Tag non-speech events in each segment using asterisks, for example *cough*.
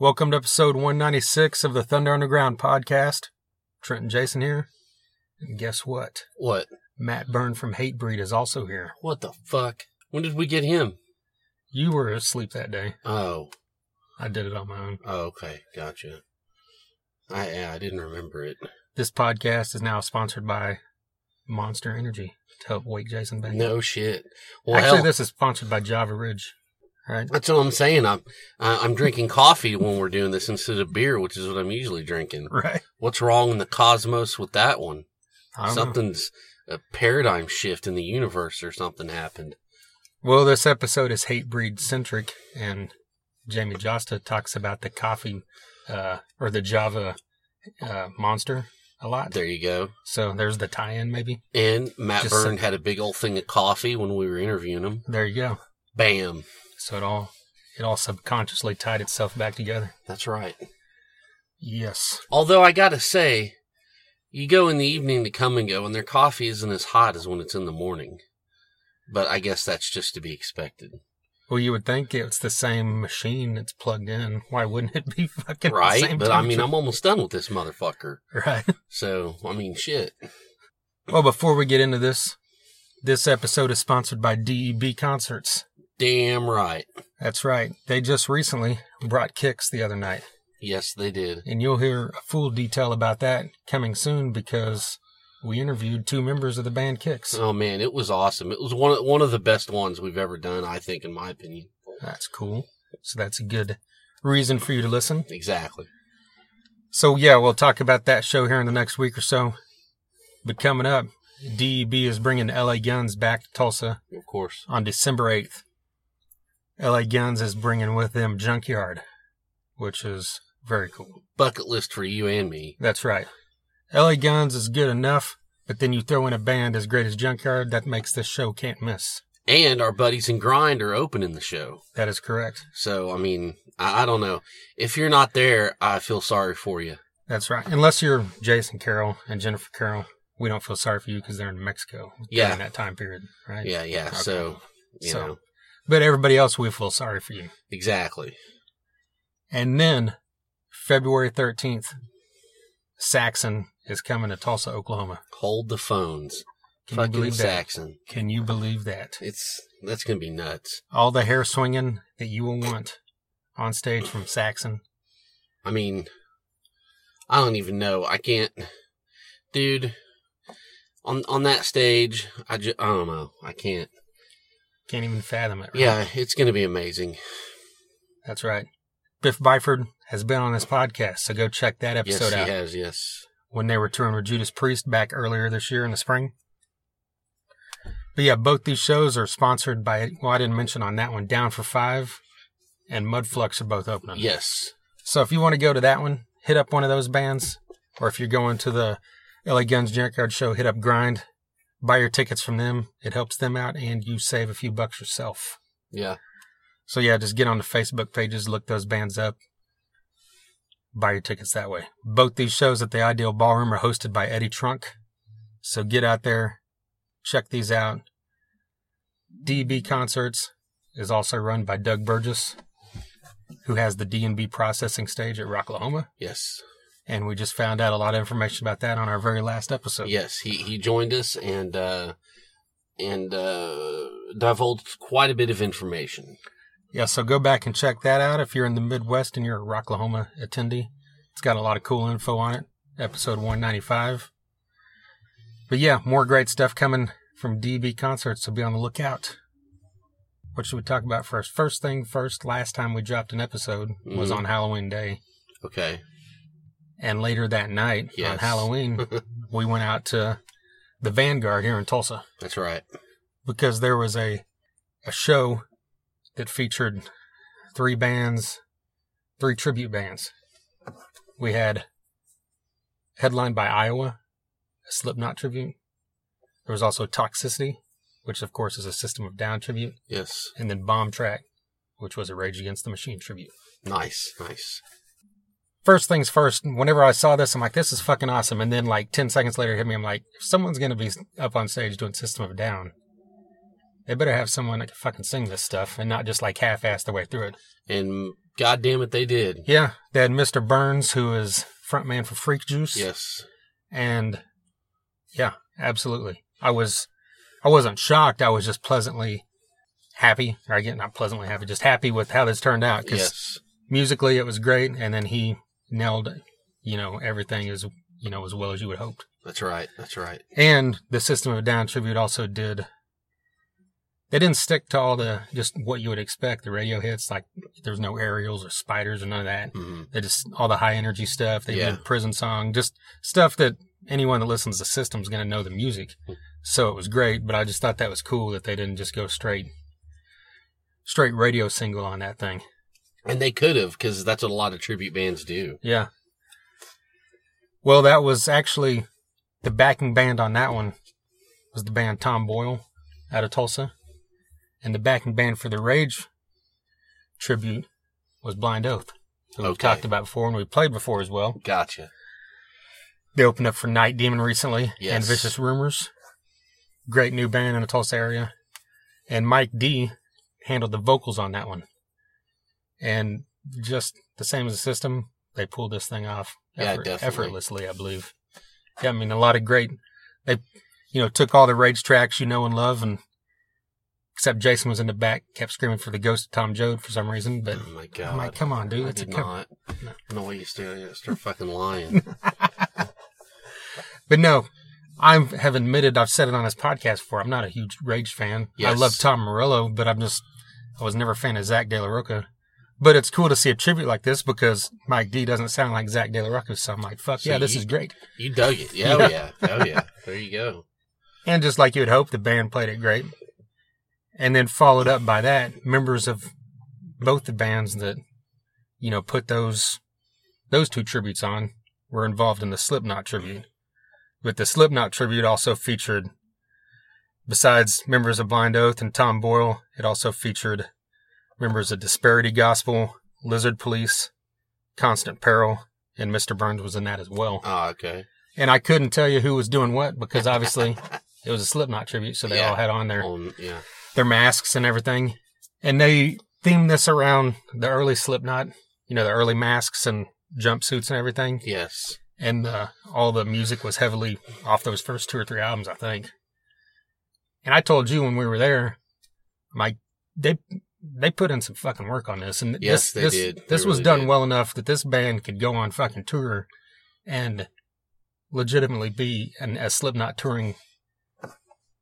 Welcome to episode 196 of the Thunder Underground podcast. Trent and Jason here. And guess what? What? Matt Byrne from Hatebreed is also here. What the fuck? When did we get him? You were asleep that day. Oh, I did it on my own. oh okay, gotcha. I yeah, I didn't remember it. This podcast is now sponsored by Monster Energy to help wake Jason back. No shit. Well, Actually, hell, this is sponsored by Java Ridge. Right? that's what I'm saying. I'm I- I'm drinking coffee when we're doing this instead of beer, which is what I'm usually drinking. Right. What's wrong in the cosmos with that one? Don't know. Something's a paradigm shift in the universe, or something happened. Well, this episode is Hatebreed centric, and Jamie Jasta talks about the coffee uh, or the Java uh, monster a lot. There you go. So there's the tie-in, maybe. And Matt Just Byrne had a big old thing of coffee when we were interviewing him. There you go. Bam. So it all it all subconsciously tied itself back together. That's right. Yes. Although I gotta say, you go in the evening to come and go, and their coffee isn't as hot as when it's in the morning. But I guess that's just to be expected, Well, you would think it's the same machine that's plugged in. Why wouldn't it be *laughs* fucking the right? same But I mean. I'm almost done with this motherfucker. right. So I mean, shit. Well, before we get into this, this episode is sponsored by DEB Concerts. Damn right. That's right. They just recently brought KIX the other night. Yes, they did. And you'll hear a full detail about that coming soon because we interviewed two members of the band KIX. Oh man, it was awesome. It was one of, one of the best ones we've ever done, I think, in my opinion. That's cool. So that's a good reason for you to listen. Exactly. So yeah, we'll talk about that show here in the next week or so. But coming up, DEB is bringing LA Guns back to Tulsa Of course. on December 8th. LA Guns is bringing with them Junkyard, which is very cool. Bucket list for you and me. That's right. LA Guns is good enough, but then you throw in a band as great as Junkyard, that makes this show can't miss. And our buddies in Grind are opening the show. That is correct. So I mean, I, I don't know. If you're not there, I feel sorry for you. That's right. Unless you're Jason Carroll and Jennifer Carroll, we don't feel sorry for you because they're in Mexico Yeah. during that time period, right? Yeah, yeah. Okay. So you So- know But everybody else, we feel sorry for you. exactly. And then February 13th, Saxon is coming to Tulsa, Oklahoma. Hold the phones. Can you Fucking believe that? Saxon. Can you believe that? It's that's gonna be nuts. All the hair swinging that you will want on stage from Saxon. I mean, I don't even know. I can't, dude. On on that stage, I just I don't know. I can't. Can't even fathom it. right? Yeah, it's gonna be amazing. That's right. Biff Byford has been on this podcast, so go check that episode out. Yes, he has. Yes. when they were touring with Judas Priest back earlier this year in the spring. But yeah, both these shows are sponsored by, well, I didn't mention on that one, Down for Five and Mudflux are both opening. Yes. So if you want to go to that one, hit up one of those bands. Or if you're going to the LA Guns Junkyard show, hit up Grind. Buy your tickets from them. It helps them out and you save a few bucks yourself. Yeah. So yeah, just get on the Facebook pages, look those bands up, buy your tickets that way. Both these shows at the Ideal Ballroom are hosted by Eddie Trunk. So get out there, check these out. DB Concerts is also run by Doug Burgess, who has the D&B processing stage at Rocklahoma. Yes. And we just found out a lot of information about that on our very last episode. Yes. He he joined us and uh and uh divulged quite a bit of information. Yeah, so go back and check that out if you're in the Midwest and you're a Rocklahoma attendee. It's got a lot of cool info on it. Episode 195. But yeah, more great stuff coming from DB concerts, so be on the lookout. What should we talk about first? First thing first, last time we dropped an episode was Mhm. on Halloween Day. Okay. And later that night, on Halloween, *laughs* we went out to the Vanguard here in Tulsa That's right. because there was a a show that featured three bands, three tribute bands. We had headlined by Iowa, a Slipknot tribute. There was also Toxicity, which of course is a System of Down tribute, Yes. and then Bomb Track, which was a Rage Against the Machine tribute. Nice. Nice. First things first, whenever I saw this, I'm like, this is fucking awesome. And then like 10 seconds later, it hit me. I'm like, if someone's going to be up on stage doing System of a Down, they better have someone that can fucking sing this stuff and not just like half-ass the way through it. And God damn it, they did. Yeah, they had Mr. Burns, who is frontman for Freak Juice. Yes. And yeah, absolutely. I was, I wasn't shocked. I was just pleasantly happy. Or again, not pleasantly happy, just happy with how this turned out. Because Yes. musically, it was great, and then he nailed, you know, everything as you know as well as you would hoped. That's right. That's right. And the System of a Down tribute also did. They didn't stick to all the just what you would expect the radio hits like there was no aerials or spiders or none of that. hmm They just all the high energy stuff. They Yeah. did prison song, just stuff that anyone that listens to System's gonna know the music. Hmm. So it was great, but I just thought that was cool that they didn't just go straight straight radio single on that thing. And they could have, because that's what a lot of tribute bands do. Yeah. Well, that was actually the backing band on that one was the band Tom Boyle out of Tulsa. And the backing band for the Rage tribute was Blind Oath. Who we've talked about before and we played before as well. Gotcha. They opened up for Night Demon recently and Vicious Rumors. Great new band in the Tulsa area. And Mike D handled the vocals on that one. And just the same as the system, they pulled this thing off effort- definitely. effortlessly, I believe. Yeah, I mean, a lot of great, they, you know, took all the rage tracks you know and love and, except Jason was in the back, kept screaming for the ghost of Tom Joad for some reason, but Oh my god. I'm like, come on, dude, I it's a cover. not. No way you start, start fucking lying. *laughs* But no, I have admitted I've said it on this podcast before. I'm not a huge Rage fan. I love Tom Morello, but I'm just I was never a fan of Zack de la Rocha. But it's cool to see a tribute like this because Mike D doesn't sound like Zack de la Rocha, so I'm like, fuck So yeah, this you- is great. You dug it. Yeah, oh *laughs* yeah. Oh yeah. There you go. And just like you would hope, the band played it great. And then followed up by that, members of both the bands that, you know, put those those two tributes on were involved in the Slipknot tribute. But the Slipknot tribute also featured, besides members of Blind Oath and Tom Boyle, it also featured members of Disparity Gospel, Lizard Police, Constant Peril, and Mr. Burns was in that as well. Oh, okay. And I couldn't tell you who was doing what because obviously *laughs* it was a Slipknot tribute, so they Yeah. all had on their On, yeah. their masks and everything. And they themed this around the early Slipknot, you know, the early masks and jumpsuits and everything. Yes. And uh, all the music was heavily off those first two or three albums, I think. And I told you when we were there, like they they put in some fucking work on this, and Yes, this they this, did. They this was really done did. well enough that this band could go on fucking tour and legitimately be an a Slipknot touring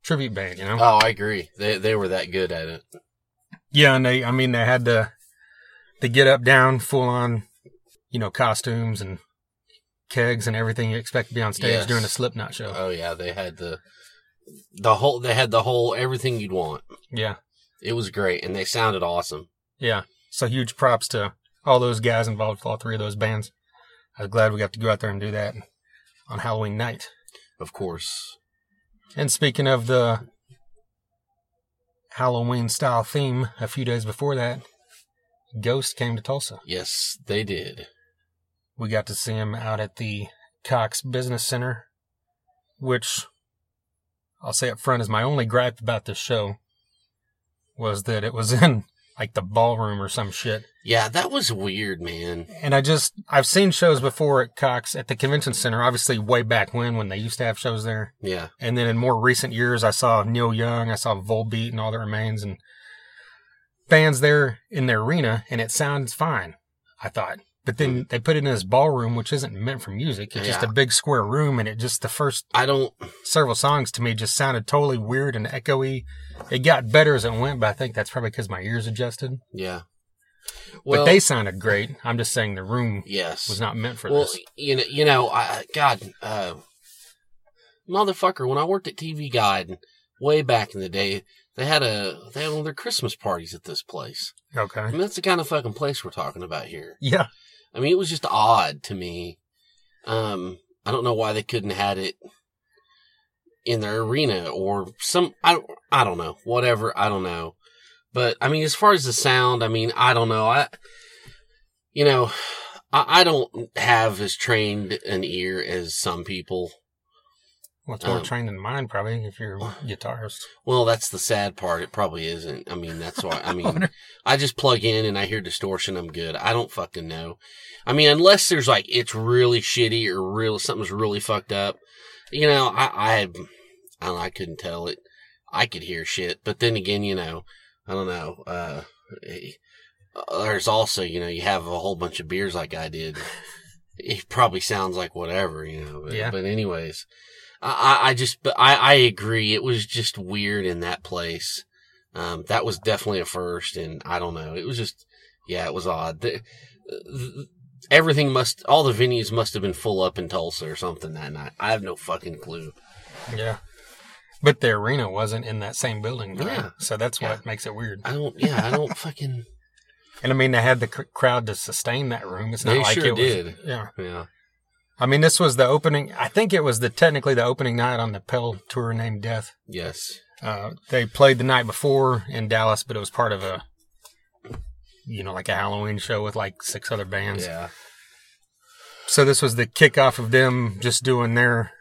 tribute band, you know? Oh, I agree. They they were that good at it. Yeah, and they, I mean, they had the, the get up, down, full on, you know, costumes and kegs and everything you expect to be on stage Yes. during a Slipknot show. Oh yeah, they had the the whole they had the whole everything you'd want. yeah, It was great and they sounded awesome. yeah. So huge props to all those guys involved with all three of those bands. I was glad we got to go out there and do that on Halloween night. Of course. And speaking of the Halloween style theme, a few days before that, Ghost came to Tulsa. Yes, they did. We got to see him out at the Cox Business Center, which I'll say up front is my only gripe about this show was that it was *laughs* in like the ballroom or some shit. Yeah, that was weird, man. And I just I've seen shows before at Cox at the convention center, obviously way back when when they used to have shows there. Yeah. And then in more recent years I saw Neil Young, I saw Volbeat and all that remains and bands there in their arena and it sounds fine, I thought. But then they put it in this ballroom, which isn't meant for music. It's just Yeah. a big square room, and it just the first I don't several songs to me just sounded totally weird and echoey. It got better as it went, but I think that's probably because my ears adjusted. yeah. but they sounded great. I'm just saying the room yes. was not meant for well, this. you know, you know, I God, uh, motherfucker, when I worked at TV Guide way back in the day, they had a they had one of their Christmas parties at this place. I Okay. mean, that's the kind of fucking place we're talking about here. Yeah. I mean, it was just odd to me. Um, I don't know why they couldn't have had it in their arena or some. I don't. I don't know. Whatever. I don't know. But I mean, as far as the sound, I mean, I don't know. I, you know, I, I don't have as trained an ear as some people. Well, it's more Um, trained than mine, probably, if you're a guitarist. Well, that's the sad part. It probably isn't. I mean, that's why. I *laughs* mean, I just plug in and I hear distortion. I'm good. I don't fucking know. I mean, unless there's like it's really shitty or real something's really fucked up. You know, I I I, know, I couldn't tell it. I could hear shit, but then again, you know, I don't know. Uh, there's also, you know, you have a whole bunch of beers like I did. *laughs* It probably sounds like whatever, you know. But, Yeah. but anyways, I, I just, but I, I agree. It was just weird in that place. Um, that was definitely a first, and I don't know. It was just, yeah, it was odd. The, the, everything must, all the venues must have been full up in Tulsa or something that night. I have no fucking clue. Yeah. But the arena wasn't in that same building. right? Yeah. So that's what Yeah. makes it weird. I don't, yeah, I don't fucking, *laughs* And I mean, they had the cr- crowd to sustain that room. It's not They like sure it was. did. Yeah. yeah. I mean, this was the opening. I think it was the technically the opening night on the Pale tour named Death. Yes. Uh, they played the night before in Dallas, but it was part of a, you know, like a Halloween show with like six other bands. Yeah. So this was the kickoff of them just doing their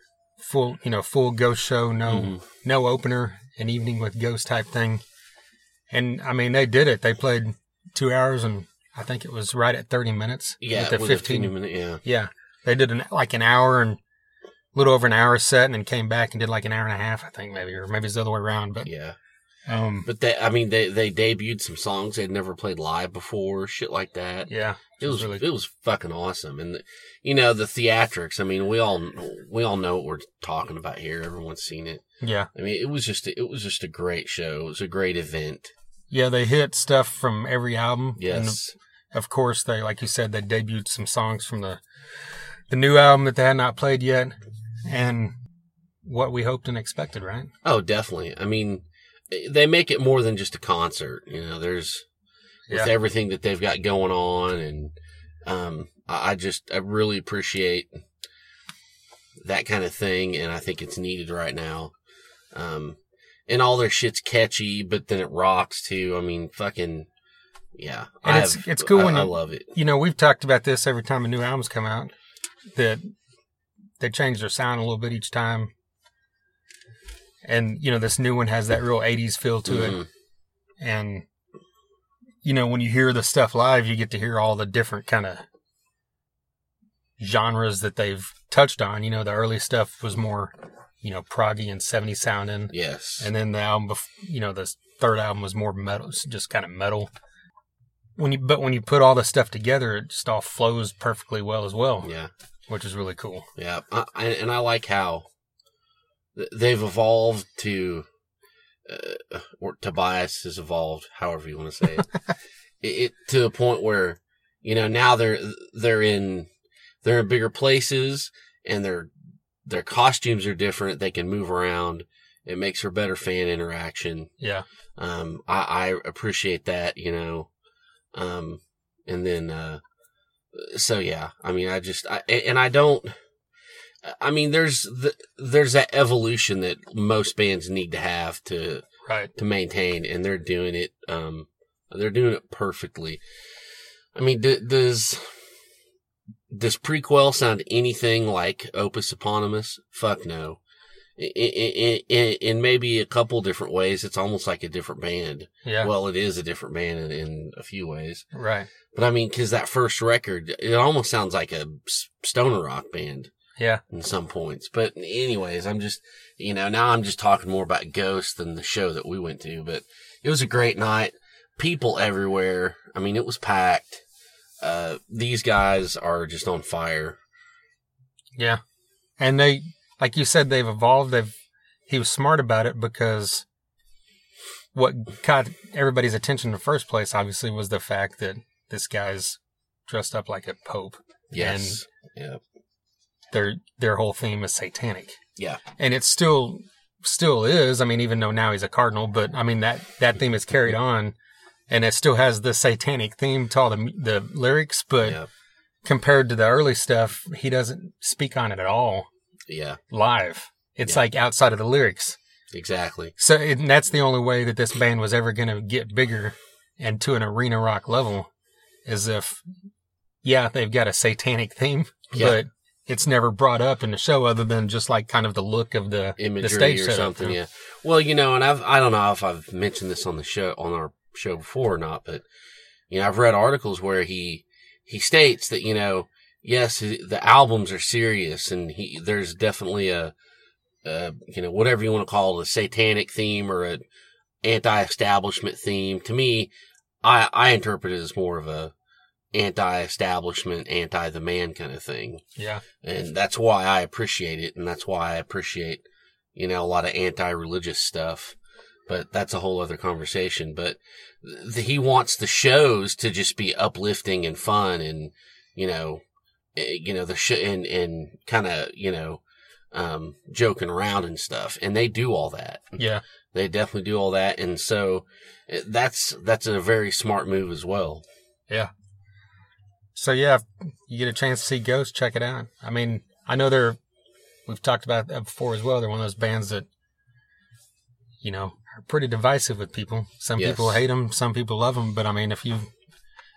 full, you know, full ghost show. No, Mhm. no opener, an evening with ghost type thing. And I mean, they did it. They played two hours and I think it was right at 30 minutes. Yeah. With the with 15 minute, yeah. Yeah. They did an, like an hour and a little over an hour set and then came back and did like an hour and a half, I think maybe, or maybe it's the other way around. But, Yeah. um, But they, I mean, they, they debuted some songs they'd never played live before, shit like that. yeah, It was really it was fucking awesome, and the, you know the theatrics. I mean, we all we all know what we're talking about here. Everyone's seen it. yeah. I mean, it was just a, it was just a great show. It was a great event. Yeah. They hit stuff from every album. And Yes, of course, they, like you said, they debuted some songs from the, the new album that they had not played yet and what we hoped and expected, right? oh, definitely. I mean, they make it more than just a concert. You know, there's with Yeah. everything that they've got going on, and um, I, I just I really appreciate that kind of thing, and I think it's needed right now. Um, and all their shit's catchy, but then it rocks too. I mean, fucking yeah. And it's- I've- it's cool I, when I love it. You know, we've talked about this every time a new album's come out that they change their sound a little bit each time. And, you know, this new one has that real 80s feel to it. Mhm. And, you know, when you hear the stuff live, you get to hear all the different kind of genres that they've touched on. You know, the early stuff was more, you know, proggy and 70s sounding. Yes. And then the album, bef- you know, the third album was more metal, just kind of metal. When you, but when you put all the stuff together, it just all flows perfectly well as well, yeah. Which is really cool. Yeah, I, I, and I like how they've evolved to, uh, or Tobias has evolved, however you want to say it, *laughs* it, it to the point where you know now they're they're in they're in bigger places and their their costumes are different. They can move around. It makes for better fan interaction. Yeah. Um, I, I appreciate that, you know. Um, and then, uh, so yeah, I mean, I just, I, and I don't, I mean, there's the, there's that evolution that most bands need to have to, Right. to maintain, and they're doing it, um, they're doing it perfectly. I mean, d- does, does Prequelle sound anything like Opus Eponymous? Fuck no. In, in, in, maybe a couple different ways, it's almost like a different band. Yeah. Well, it is a different band in, in a few ways. right. But I mean, cause that first record, it almost sounds like a stoner rock band Yeah. in some points. But anyways, I'm just, you know, now I'm just talking more about Ghost than the show that we went to, but it was a great night. People everywhere. I mean, it was packed. Uh, these guys are just on fire. Yeah. And they, like you said, they've evolved. They've, he was smart about it because what caught everybody's attention in the first place, obviously, was the fact that this guy's dressed up like a pope. Yes. yeah. Their, their whole theme is satanic. Yeah. And it still, still is. I mean, even though now he's a cardinal, but I mean, that, that theme is carried on and it still has the satanic theme to all the, the lyrics, but Yeah. compared to the early stuff, he doesn't speak on it at all. Yeah. live. It's Yeah. like outside of the lyrics. Exactly. So it, and that's the only way that this band was ever going to get bigger and to an arena rock level is if, yeah, they've got a satanic theme, Yeah. but it's never brought up in the show other than just like kind of the look of the imagery the stage or something. Yeah. Well, you know, and I've I don't know if I've mentioned this on the show on our show before or not, but you know, I've read articles where he he states that you know, yes, the albums are serious, and he there's definitely a, a you know whatever you want to call it, a satanic theme or a anti-establishment theme. To me, I I interpret it as more of a anti-establishment, anti the man kind of thing Yeah. and that's why I appreciate it, and that's why I appreciate, you know, a lot of anti-religious stuff. But that's a whole other conversation. But th- he wants the shows to just be uplifting and fun, and you know, you know the sh- and and kind of you know, um, joking around and stuff. And they do all that. Yeah. They definitely do all that, and so eh, that's that's a very smart move as well. Yeah. So yeah, if you get a chance to see Ghost, check it out. I mean, I know they're we've talked about that before as well. They're one of those bands that you know are pretty divisive with people. Some Yes. people hate them, some people love them. But I mean, if you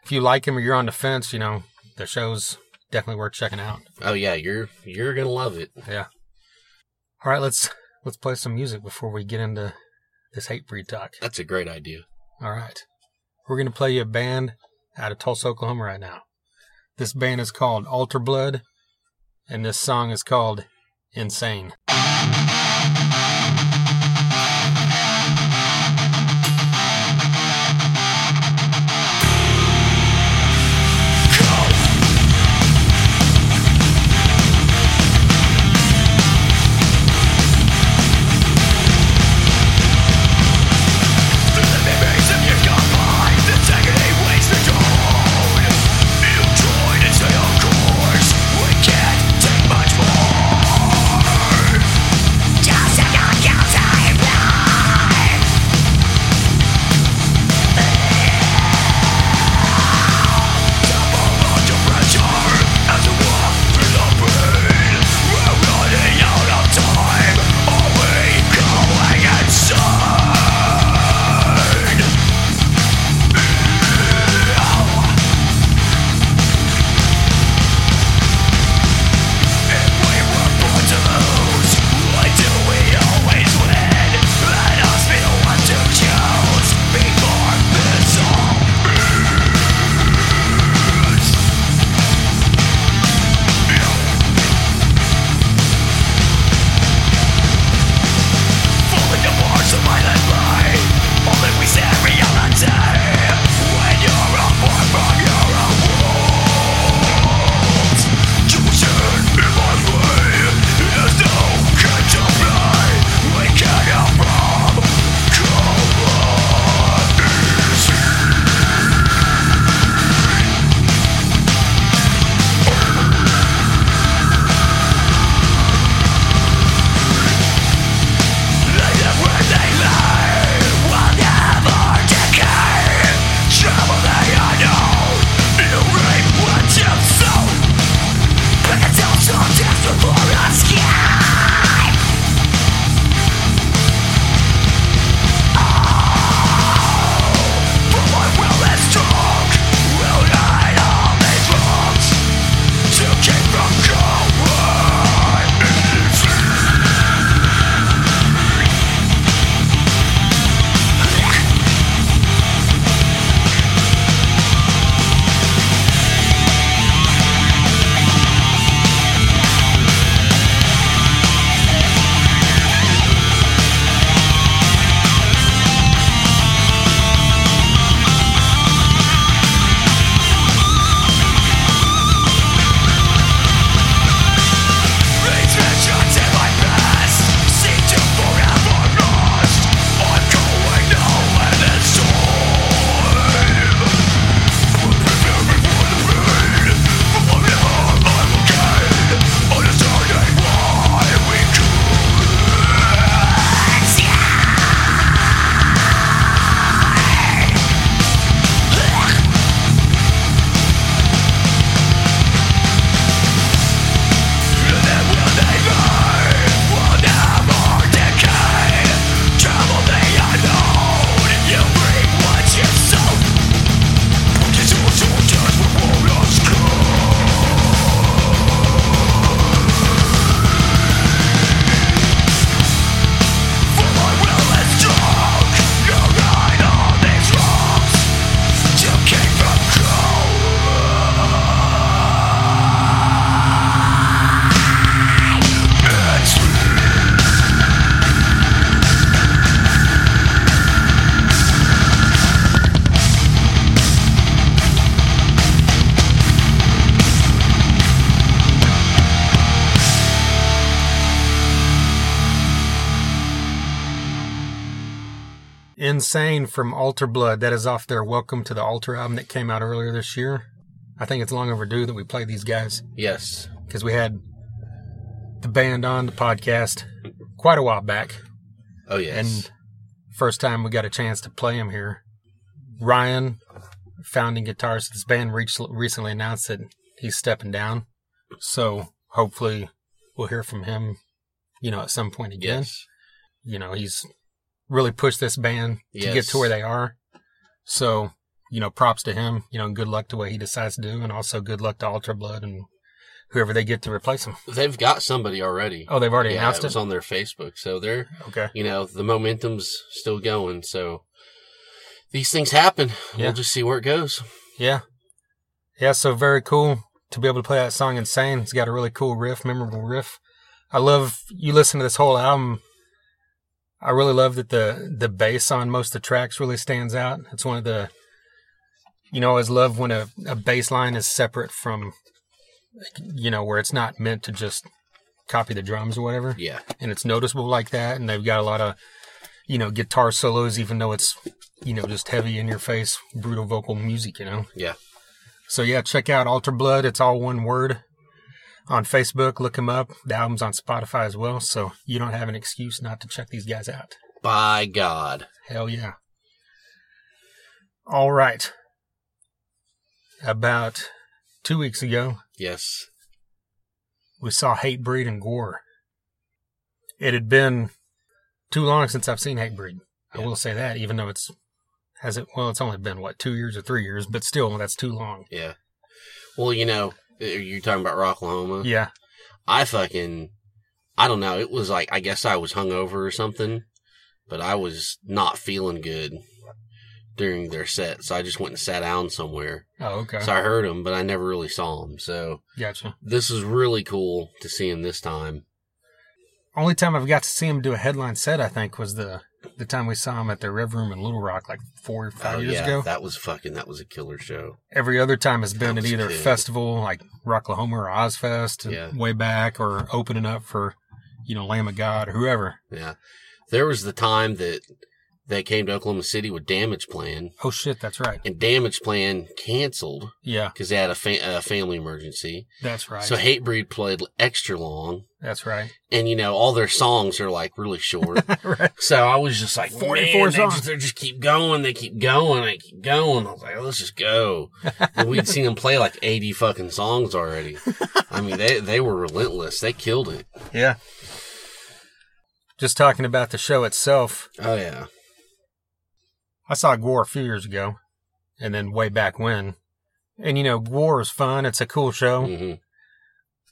if you like them or you're on the fence, you know, the show's definitely worth checking out. Oh yeah, you're you're gonna love it. Yeah. All right, let's let's play some music before we get into this Hatebreed talk. That's a great idea. All right. We're to play you a band out of Tulsa, Oklahoma right now. This band is called Alter Blood, and this song is called Insane. Insane from Alter Blood. That is off their Welcome to the Altar album that came out earlier this year. I think it's long overdue that we play these guys Yes. because we had the band on the podcast quite a while back. Oh yes. And first time we got a chance to play them here. Ryan, founding guitarist of this band, recently announced that he's stepping down. So hopefully we'll hear from him, you know, at some point again. yes. You know, he's really pushed this band to get to where they are. So, you know, props to him. You know, good luck to what he decides to do, and also good luck to Alter Blood and whoever they get to replace him. They've got somebody already. Oh, they've already yeah, announced it was it. on their Facebook, so they're Okay. you know the momentum's still going. So these things happen. Yeah. We'll just see where it goes. Yeah. Yeah, so very cool to be able to play that song Insane. It's got a really cool riff, memorable riff. I love you listen to this whole album. I really love that the the bass on most of the tracks really stands out. It's one of the you know, I always love when a, a bass line is separate from you know, where it's not meant to just copy the drums or whatever. Yeah. And it's noticeable like that and they've got a lot of you know, guitar solos even though it's you know, just heavy in your face, brutal vocal music, you know. Yeah. So yeah, check out Alter Blood. It's all one word on Facebook. Look them up. The album's on Spotify as well, so you don't have an excuse not to check these guys out. By God. Hell yeah. All right. About two weeks ago, Yes. we saw Hatebreed and GWAR. It had been too long since I've seen Hatebreed. I will say that, even though it's has it well, it's only been what two years or three years, but still, that's too long. Yeah. Well, you know, you're talking about Rocklahoma. Yeah, I fucking, I don't know. It was like, I guess I was hungover or something, but I was not feeling good during their set. So I just went and sat down somewhere. Oh, okay. So I heard them, but I never really saw them. So Gotcha. this is really cool to see him this time. Only time I've got to see him do a headline set, I think, was the the time we saw him at the Rev Room in Little Rock like four or five Oh, years yeah, ago. that was fucking, that was a killer show. Every other time has been at either good. festival like Rocklahoma or Ozzfest, Yeah. way back, or opening up for you know Lamb of God or whoever. Yeah. There was the time that they came to Oklahoma City with Damage Plan, Oh shit, that's right. and Damage Plan canceled Yeah, because they had a, fa- a family emergency. that's right. So Hatebreed played extra long, that's right. and you know all their songs are like really short. *laughs* right. so I was just like, 44 44 songs. Just, they just keep going, they keep going, they keep going. I was like, let's just go. *laughs* and we'd seen them play like 80 fucking songs already. I mean, they they were relentless. They killed it. Yeah. Just talking about the show itself, Oh yeah, I saw GWAR a few years ago, and then way back when. And you know, GWAR is fun. It's a cool show. hmm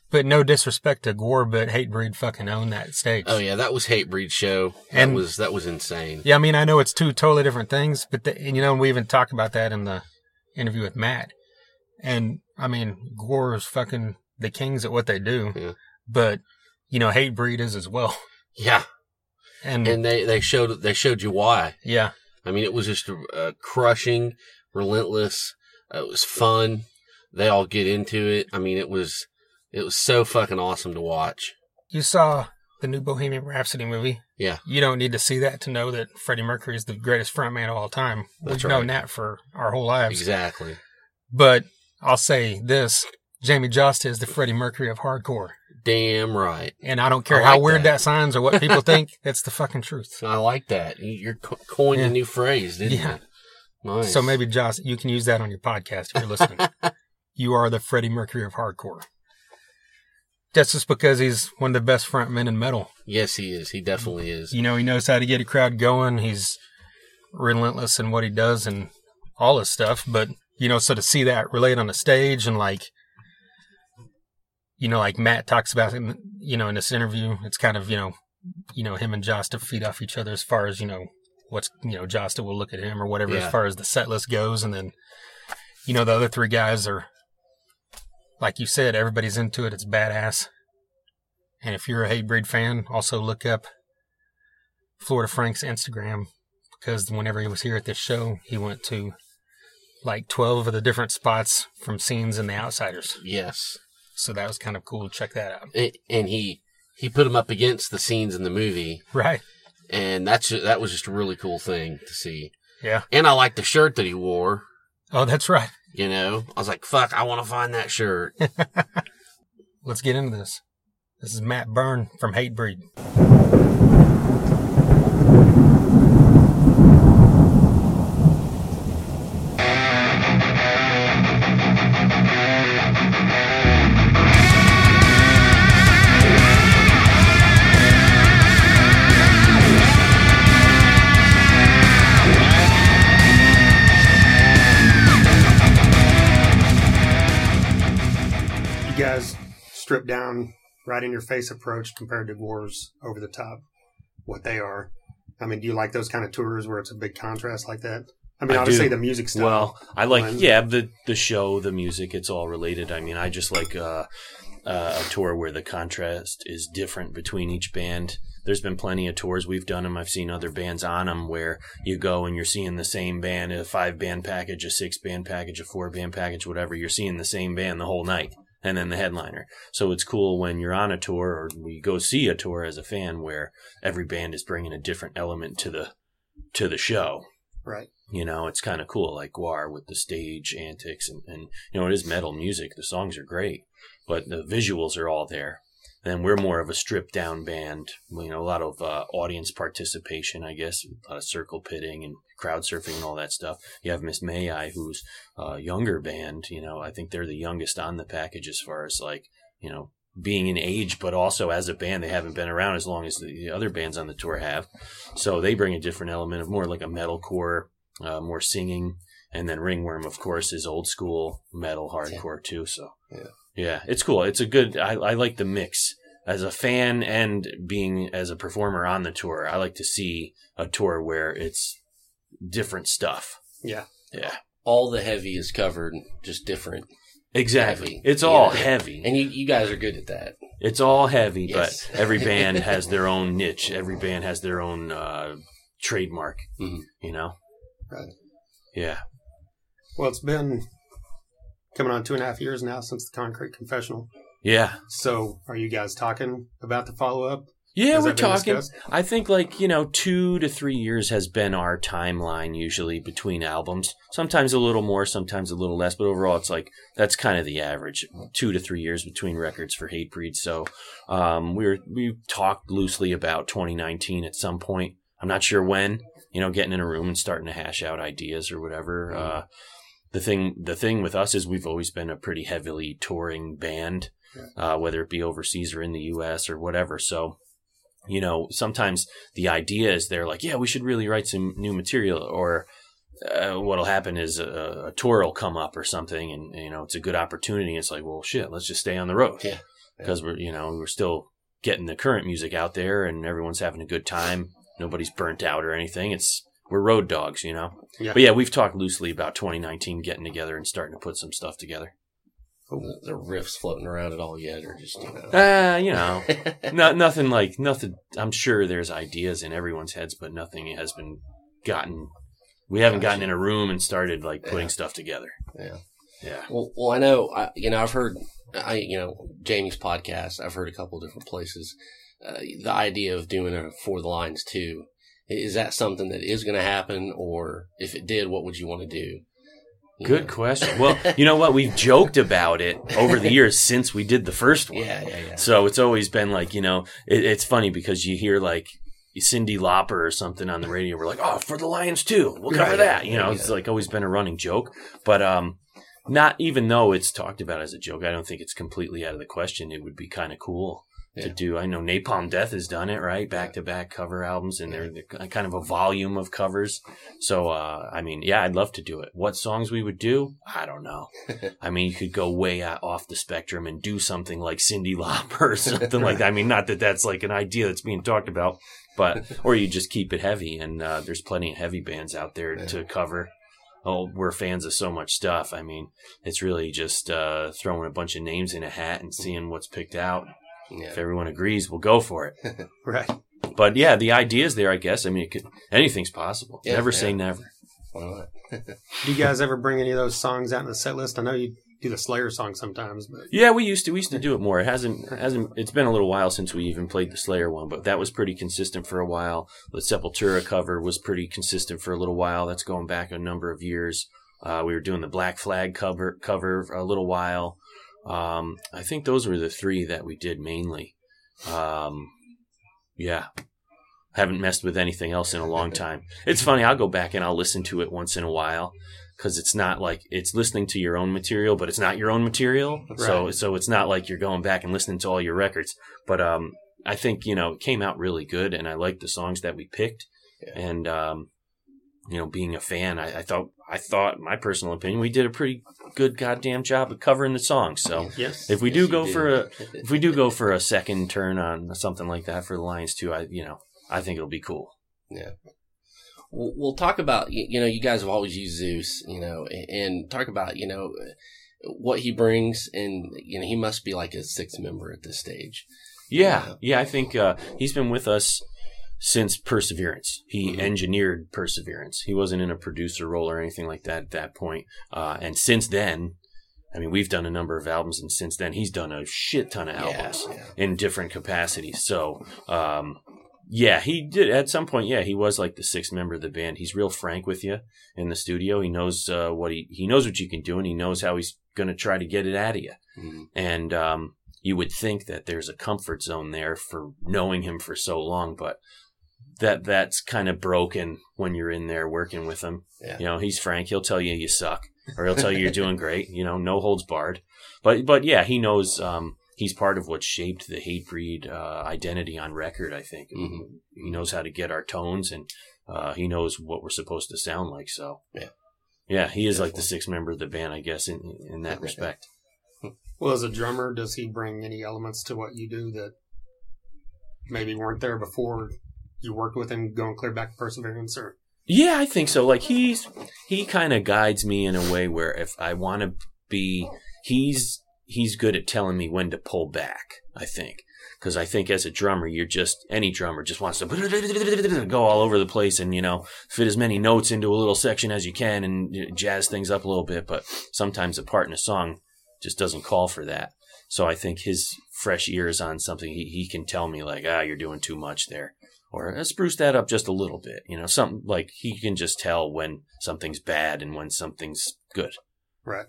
But no disrespect to GWAR, but Hatebreed fucking owned that stage. oh yeah. That was Hatebreed show. That And- was that was insane. Yeah, I mean, I know it's two totally different things, but the, and you know, we even talked about that in the interview with Matt. And I mean, GWAR is fucking the kings at what they do, Yeah. but you know, Hatebreed is as well. Yeah, And, and they they showed they showed you why. yeah, I mean, it was just uh, crushing, relentless. Uh, it was fun. They all get into it. I mean, it was it was so fucking awesome to watch. you saw the new Bohemian Rhapsody movie. Yeah. You don't need to see that to know that Freddie Mercury is the greatest frontman of all time. That's We've right. known that for our whole lives. Exactly. But I'll say this: Jamie Jasta is the Freddie Mercury of hardcore, Damn right. and I don't care I how weird that. that. sounds or what people *laughs* think. It's the fucking truth. I like that. You- You're co- coined Yeah. a new phrase, didn't Yeah. you? Nice. So maybe Josh, you can use that on your podcast if you're listening. *laughs* you are the Freddie Mercury of hardcore. That's just because he's one of the best frontmen in metal. Yes, he is. He definitely is. You know, he knows how to get a crowd going. He's relentless in what he does and all his stuff. But, you know, so to see that relate on the stage and like, you know, like Matt talks about, in, you know, in this interview, it's kind of, you know, you know, him and Jasta feed off each other as far as, you know, what's, you know, Jasta will look at him or whatever Yeah. as far as the set list goes. And then, you know, the other three guys are, like you said, everybody's into it. It's badass. And if you're a Hatebreed fan, also look up Florida Frank's Instagram because whenever he was here at this show, he went to like 12 of the different spots from scenes in The Outsiders. Yes. So that was kind of cool to check that out. A- And he he put him up against the scenes in the movie, Right. and that's that was just a really cool thing to see. Yeah. And I liked the shirt that he wore. Oh, that's right. You know, I was like, "Fuck, I want to find that shirt." *laughs* Let's get into this. This is Matt Byrne from Hatebreed. Right in your face approach compared to GWAR's over the top, what they are. I mean, do you like those kind of tours where it's a big contrast like that? I mean, I obviously do. the music style. Well, I like blends. yeah the the show, the music. It's all related. I mean, I just like uh, uh, a tour where the contrast is different between each band. There's been plenty of tours we've done them. I've seen other bands on them where you go and you're seeing the same band, a five band package, a six band package, a four band package, whatever. You're seeing the same band the whole night, and then the headliner. So it's cool when you're on a tour or we go see a tour as a fan where every band is bringing a different element to the to the show right. you know it's kind of cool like GWAR with the stage antics and, and you know it is metal music the songs are great but the visuals are all there then we're more of a stripped down band you know a lot of uh, audience participation i guess a lot of circle pitting and crowd surfing and all that stuff you have miss may i who's a younger band you know i think they're the youngest on the package as far as like you know being in age, but also as a band, they haven't been around as long as the other bands on the tour have. So they bring a different element of more like a metalcore, uh, more singing. And then Ringworm, of course, is old school metal hardcore too. So Yeah. yeah, it's cool. It's a good, I, I like the mix as a fan and being as a performer on the tour. I like to see a tour where it's different stuff. Yeah. Yeah, All the heavy is covered, just different. exactly. Heavy. It's all Yeah. heavy. And you, you guys are good at that. It's all heavy, Yes. but every band *laughs* has their own niche. Every band has their own uh, trademark. Mhm. You know? Right. Yeah. Well, it's been coming on two and a half years now since the Concrete Confessional. Yeah. So, are you guys talking about the follow up? Yeah, Has we're talking. discussed? I think like, you know, two to three years has been our timeline usually between albums. Sometimes a little more, sometimes a little less, but overall it's like that's kind of the average. Two to three years between records for Hatebreed. So um we were we talked loosely about twenty nineteen at some point. I'm not sure when, you know, getting in a room and starting to hash out ideas or whatever. Uh the thing the thing with us is we've always been a pretty heavily touring band, uh, whether it be overseas or in the US or whatever. So you know, sometimes the idea is they're like, yeah, we should really write some new material, or uh, what'll happen is a, a tour will come up or something, and you know, it's a good opportunity. It's like, well, shit, let's just stay on the road, Yeah. because we're you know we're still getting the current music out there, and everyone's having a good time. Nobody's burnt out or anything. It's we're road dogs, you know. Yeah. But yeah, we've talked loosely about 2019 getting together and starting to put some stuff together. The, the riffs floating around at all yet, or just you know. Uh, you know, *laughs* no, nothing like nothing. I'm sure there's ideas in everyone's heads, but nothing has been gotten. We haven't gotten in a room and started like putting Yeah. stuff together. yeah. Yeah, Well, well, I know. I, you know, I've heard. I you know Jamie's podcast. I've heard a couple different places. Uh, the idea of doing a for the Lions too. Is that something that is going to happen, or if it did, what would you want to do? Good know? question. Well, you know what? We've joked about it over the *laughs* years since we did the first one. Yeah, yeah, yeah. So it's always been like you know, it, it's funny because you hear like Cyndi Lauper or something on the radio. We're like, oh, for the Lions too. We'll cover Right. that. You know, Yeah. it's like always been a running joke. But um, not even though it's talked about as a joke, I don't think it's completely out of the question. It would be kind of cool to do. I know Napalm Death has done it right, back to back cover albums, and they're the- kind of a volume of covers. So uh, I mean, yeah, I'd love to do it. What songs we would do, I don't know. *laughs* I mean, you could go way off the spectrum and do something like Cyndi Lauper or something like *laughs* that. I mean, not that that's like an idea that's being talked about, but *laughs* or you just keep it heavy. And uh, there's plenty of heavy bands out there Yeah. to cover. Oh, we're fans of so much stuff. I mean, it's really just uh, throwing a bunch of names in a hat and seeing what's picked out. Yeah. If everyone agrees, we'll go for it. *laughs* Right. But yeah, the idea is there, I guess. I mean, it could, anything's possible. Yeah, never say never. *laughs* Do you guys ever bring any of those songs out in the set list? I know you do the Slayer song sometimes, but Yeah, we used to we used to do it more. It hasn't hasn't it's been a little while since we even played the Slayer one, but that was pretty consistent for a while. The Sepultura cover was pretty consistent for a little while. That's going back a number of years. Uh, we were doing the Black Flag cover cover a little while. Um, I think those were the three that we did mainly. Um, yeah. Haven't messed with anything else in a long *laughs* time. It's funny, I'll go back and I'll listen to it once in a while because it's not like it's listening to your own material, but it's not your own material. So Right. so it's not like you're going back and listening to all your records. But um, I think you know it came out really good, and I like the songs that we picked. Yeah. And um, you know, being a fan, I, I thought I thought my personal opinion, we did a pretty good goddamn job of covering the song. So yes. if we Yes, do go did. for a if we do go for a second turn on something like that for the Lions too, I you know I think it'll be cool. We'll, we'll talk about you, you know you guys have always used Zeus, you know, and, and talk about you know what he brings, and you know he must be like a sixth member at this stage. Yeah, yeah, I think uh, he's been with us since Perseverance. He Mhm. engineered Perseverance. He wasn't in a producer role or anything like that at that point. Uh, and since then, I mean, we've done a number of albums, and since then, he's done a shit ton of albums Yeah, yeah. in different capacities. So, um, yeah, he did at some point. Yeah, he was like the sixth member of the band. He's real frank with you in the studio. He knows uh, what he he knows what you can do, and he knows how he's going to try to get it out of you Mhm. and um, you would think that there's a comfort zone there for knowing him for so long, but that that's kind of broken when you're in there working with him. Yeah. You know, he's frank; he'll tell you you suck, or he'll tell you you're *laughs* doing great. You know, no holds barred. But but yeah, he knows. Um, he's part of what shaped the Hatebreed uh, identity on record. I think Mhm. he knows how to get our tones, and uh, he knows what we're supposed to sound like. So Yeah. yeah, he is like the sixth member of the band, I guess, in in that *laughs* respect. Well, as a drummer, does he bring any elements to what you do that maybe weren't there before you worked with him, going clear back to Perseverance? Or Yeah, I think so. Like he's he kind of guides me in a way where if I want to be, he's he's good at telling me when to pull back. I think because I think as a drummer, you're just any drummer just wants to *laughs* go all over the place and you know fit as many notes into a little section as you can and jazz things up a little bit. But sometimes a part in a song just doesn't call for that. So I think his fresh ears on something, he, he can tell me like, ah, you're doing too much there or uh, spruce that up just a little bit. You know, something like he can just tell when something's bad and when something's good. right?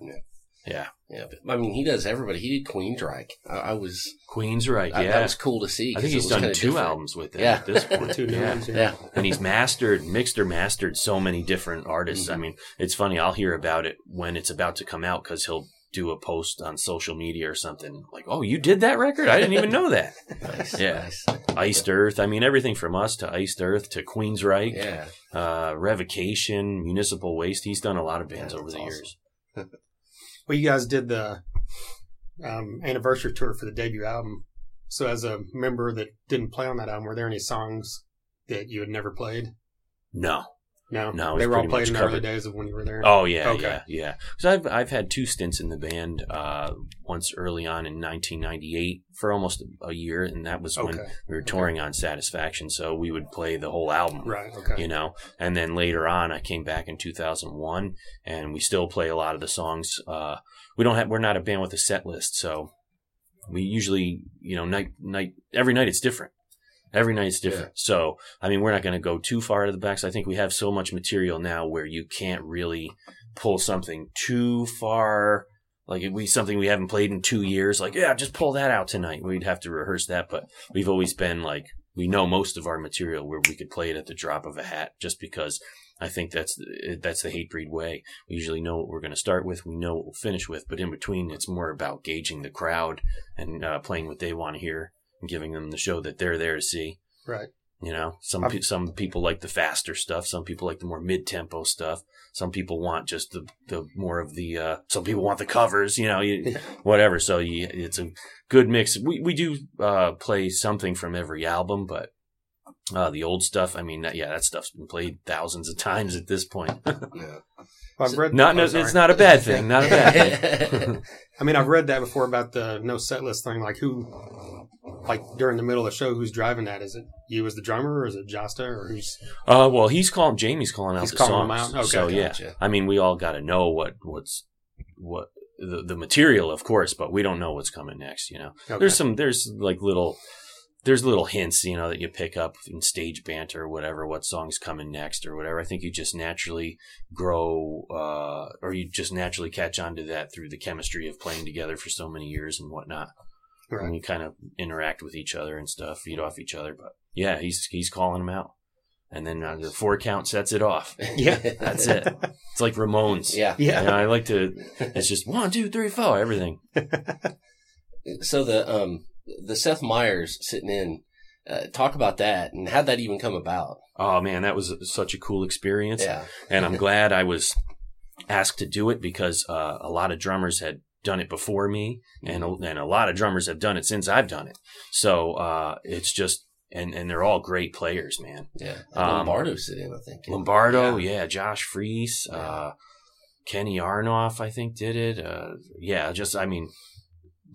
Yeah. Yeah, but, I mean he does everybody. He did Queensryche. I, I was Queensryche. I- Yeah. that was cool to see. I think he's done two different. albums with them Yeah. at this point. *laughs* Two yeah. ones, Yeah, *laughs* And he's mastered, mixed or mastered so many different artists. I Mhm. mean, it's funny. I'll hear about it when it's about to come out because he'll do a post on social media or something like, "Oh, you did that record? I didn't even know *laughs* that." nice. Yeah. nice. Iced Earth. I mean, everything from us to Iced Earth to Queensryche, Yeah, uh, Revocation, Municipal Waste. He's done a lot of bands Yeah, over the that's years. *laughs* Well, you guys did the um, anniversary tour for the debut album. So, as a member that didn't play on that album, were there any songs that you had never played? No. No, No, they were all played in the early days of when you were there. Oh yeah, Okay. yeah, yeah. Because I've I've had two stints in the band. Uh, once early on in 1998 for almost a year, and that was when we were touring on Satisfaction. So we would play the whole album. right, okay, You know, and then later on, I came back in 2001, and we still play a lot of the songs. Uh, we don't have, we're not a band with a set list, so we usually, you know, night, night, every night it's different. Every night it's different. So, I mean, we're not going to go too far to the backs. I think we have so much material now where you can't really pull something too far. Like we something we haven't played in two years, like yeah, just pull that out tonight. We'd have to rehearse that, but we've always been like we know most of our material where we could play it at the drop of a hat, just because I think that's the, that's the Hatebreed way. We usually know what we're going to start with, we know what we'll finish with, but in between, it's more about gauging the crowd and uh, playing what they want to hear giving them the show that they're there to see. right. You know, some pe- some people like the faster stuff. Some people like the more mid tempo stuff. Some people want just the the more of the. Uh, some people want the covers. You know, you, whatever. So you, it's a good mix. We we do uh, play something from every album, but uh, the old stuff. I mean, that, yeah, that stuff's been played thousands of *laughs* times at this point. yeah. Well, I've read not oh, no, it's not a bad thing. Not a bad *laughs* thing. I mean, I've read that before about the no set list thing. Like who, like during the middle of the show, who's driving that? Is it you as the drummer, or is it Jasta, or who's? Uh, well, he's calling. Jamie's calling out He's the calling them songs. out? Okay, so yeah. I mean, we all got to know what what's what the, the material, of course, but we don't know what's coming next. You know, Okay. there's some there's like little there's little hints, you know, that you pick up in stage banter or whatever, what song's coming next or whatever. I think you just naturally grow, uh, or you just naturally catch on to that through the chemistry of playing together for so many years and whatnot. And Right. we kind of interact with each other and stuff, feed off each other. But yeah, he's he's calling them out, and then uh, the four count sets it off. *laughs* Yeah. That's it. It's like Ramones. yeah. Yeah. You know, I like to. It's *laughs* just one, two, three, four, everything. So the um the Seth Meyers sitting in, uh, talk about that and how'd that even come about? Oh man, that was such a cool experience. Yeah. and I'm *laughs* glad I was asked to do it because uh, a lot of drummers had done it before me, and a, and a lot of drummers have done it since I've done it. So uh, it's just and and they're all great players, man. Yeah. Um, Lombardo sit in, I think. Lombardo, yeah, Josh Freese, uh, Kenny Aronoff, I think did it. Uh, yeah, just I mean,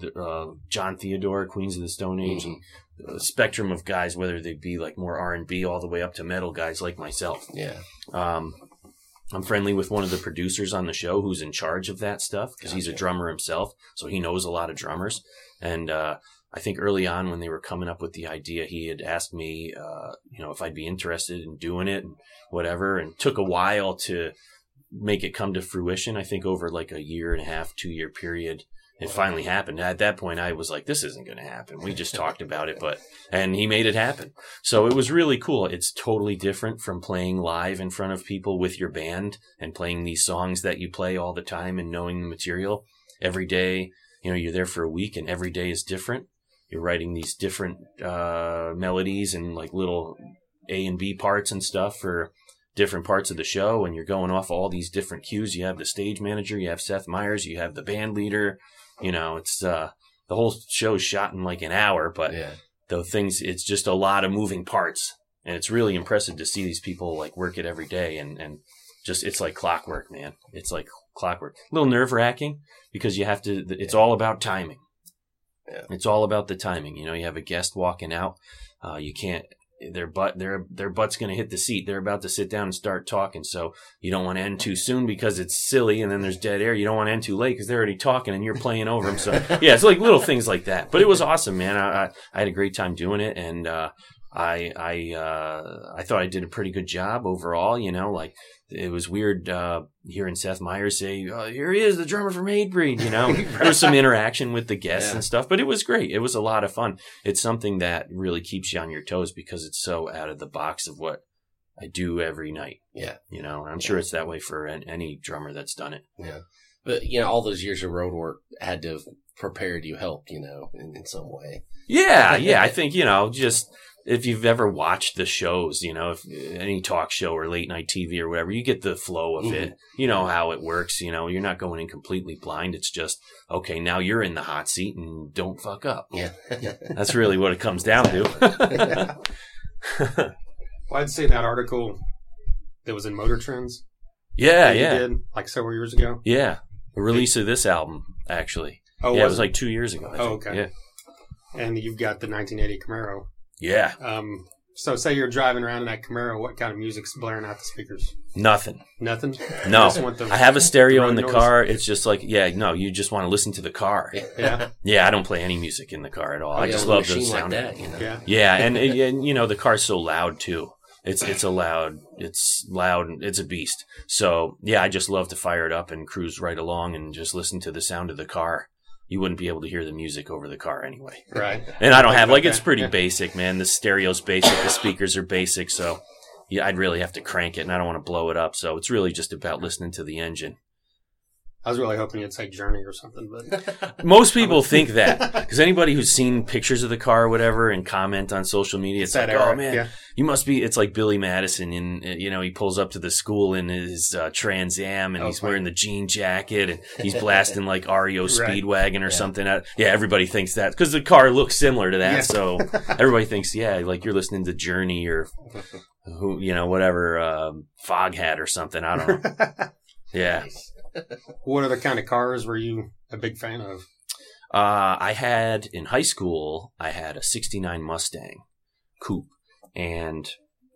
uh, Jon Theodore, Queens of the Stone Age, Mhm. and a spectrum of guys, whether they be like more R and B all the way up to metal guys like myself. Yeah. Um, I'm friendly with one of the producers on the show who's in charge of that stuff because he's a drummer himself, so he knows a lot of drummers. And uh, I think early on when they were coming up with the idea, he had asked me, uh, you know, if I'd be interested in doing it and whatever. And took a while to make it come to fruition. I think over like a year and a half, two year period. It finally happened. At that point, I was like, "This isn't going to happen." We just talked about it, but and he made it happen. So it was really cool. It's totally different from playing live in front of people with your band and playing these songs that you play all the time and knowing the material every day. You know, you're there for a week and every day is different. You're writing these different uh, melodies and like little A and B parts and stuff for different parts of the show. And you're going off all these different cues. You have the stage manager, you have Seth Meyers, you have the band leader. You know, it's uh, the whole show's shot in like an hour, but Yeah. the things it's just a lot of moving parts. And it's really impressive to see these people like work it every day and and just it's like clockwork man. It's like clockwork. A little nerve wracking because you have to it's all about timing. Yeah. it's all about the timing you know you have a guest walking out uh, you can't their butt their their butt's going to hit the seat. They're about to sit down and start talking. So you don't want to end too soon because it's silly and then there's dead air. You don't want to end too late because they're already talking and you're playing over them so *laughs* yeah it's like little things like that. But it was awesome man. I i, I had a great time doing it and uh I I uh, I thought I did a pretty good job overall. You know, like it was weird uh, hearing Seth Meyers say, oh, "Here he is, the drummer from Hatebreed." You know, *laughs* there was some interaction with the guests Yeah. and stuff, but it was great. It was a lot of fun. It's something that really keeps you on your toes because it's so out of the box of what I do every night. Yeah. You know, I'm sure it's that way for an, any drummer that's done it. Yeah. But, you know, all those years of road work had to have prepared you, helped, you know, in, in some way. Yeah, *laughs* yeah. I think you know, just if you've ever watched the shows, you know, if any talk show or late night TV or whatever, you get the flow of it. Mm-hmm. You know how it works. You know, you're not going in completely blind. It's just okay. Now you're in the hot seat and don't fuck up. Yeah. *laughs* That's really what it comes down to. *laughs* Well, I'd say that article that was in Motor Trends. yeah, that yeah, Did, like several years ago. yeah. The release of this album, actually. Oh, yeah, it was was like two years ago. I Oh, think. okay. Yeah, And you've got the 1980 Camaro. Yeah. Um, so say you're driving around in that Camaro, what kind of music's blaring out the speakers? Nothing. Nothing. No. Just want the- I have a stereo the in the road car. It's just like, yeah, no, you just want to listen to the car. *laughs* Yeah. Yeah, I don't play any music in the car at all. Oh, I yeah, just love the sound. like that, you know. Yeah. Yeah, *laughs* and, and you know the car's so loud too. It's it's a loud, it's loud, it's a beast. So yeah, I just love to fire it up and cruise right along and just listen to the sound of the car. You wouldn't be able to hear the music over the car anyway. Right. And I don't have like it's pretty basic, man. The stereo's basic, the speakers are basic, so yeah, I'd really have to crank it, and I don't want to blow it up. So it's really just about listening to the engine. I was really hoping you'd say Journey or something, but *laughs* Most people think that *laughs* because anybody who's seen pictures of the car or whatever and comment on social media, it's that like, era. oh man, Yeah. you must be. It's like Billy Madison, and you know he pulls up to the school in his uh, Trans Am, and Oh, he's fine. wearing the jean jacket, and he's blasting like REO *laughs* Speedwagon or Yeah. something. Uh, Yeah, everybody thinks that because the car looks similar to that, Yeah. so everybody thinks, yeah, like you're listening to Journey or who, you know, whatever, um, Foghat or something. I don't know. Yeah. *laughs* what other kind of cars were you a big fan of? Uh, I had in high school, I had a 69 Mustang coupe and,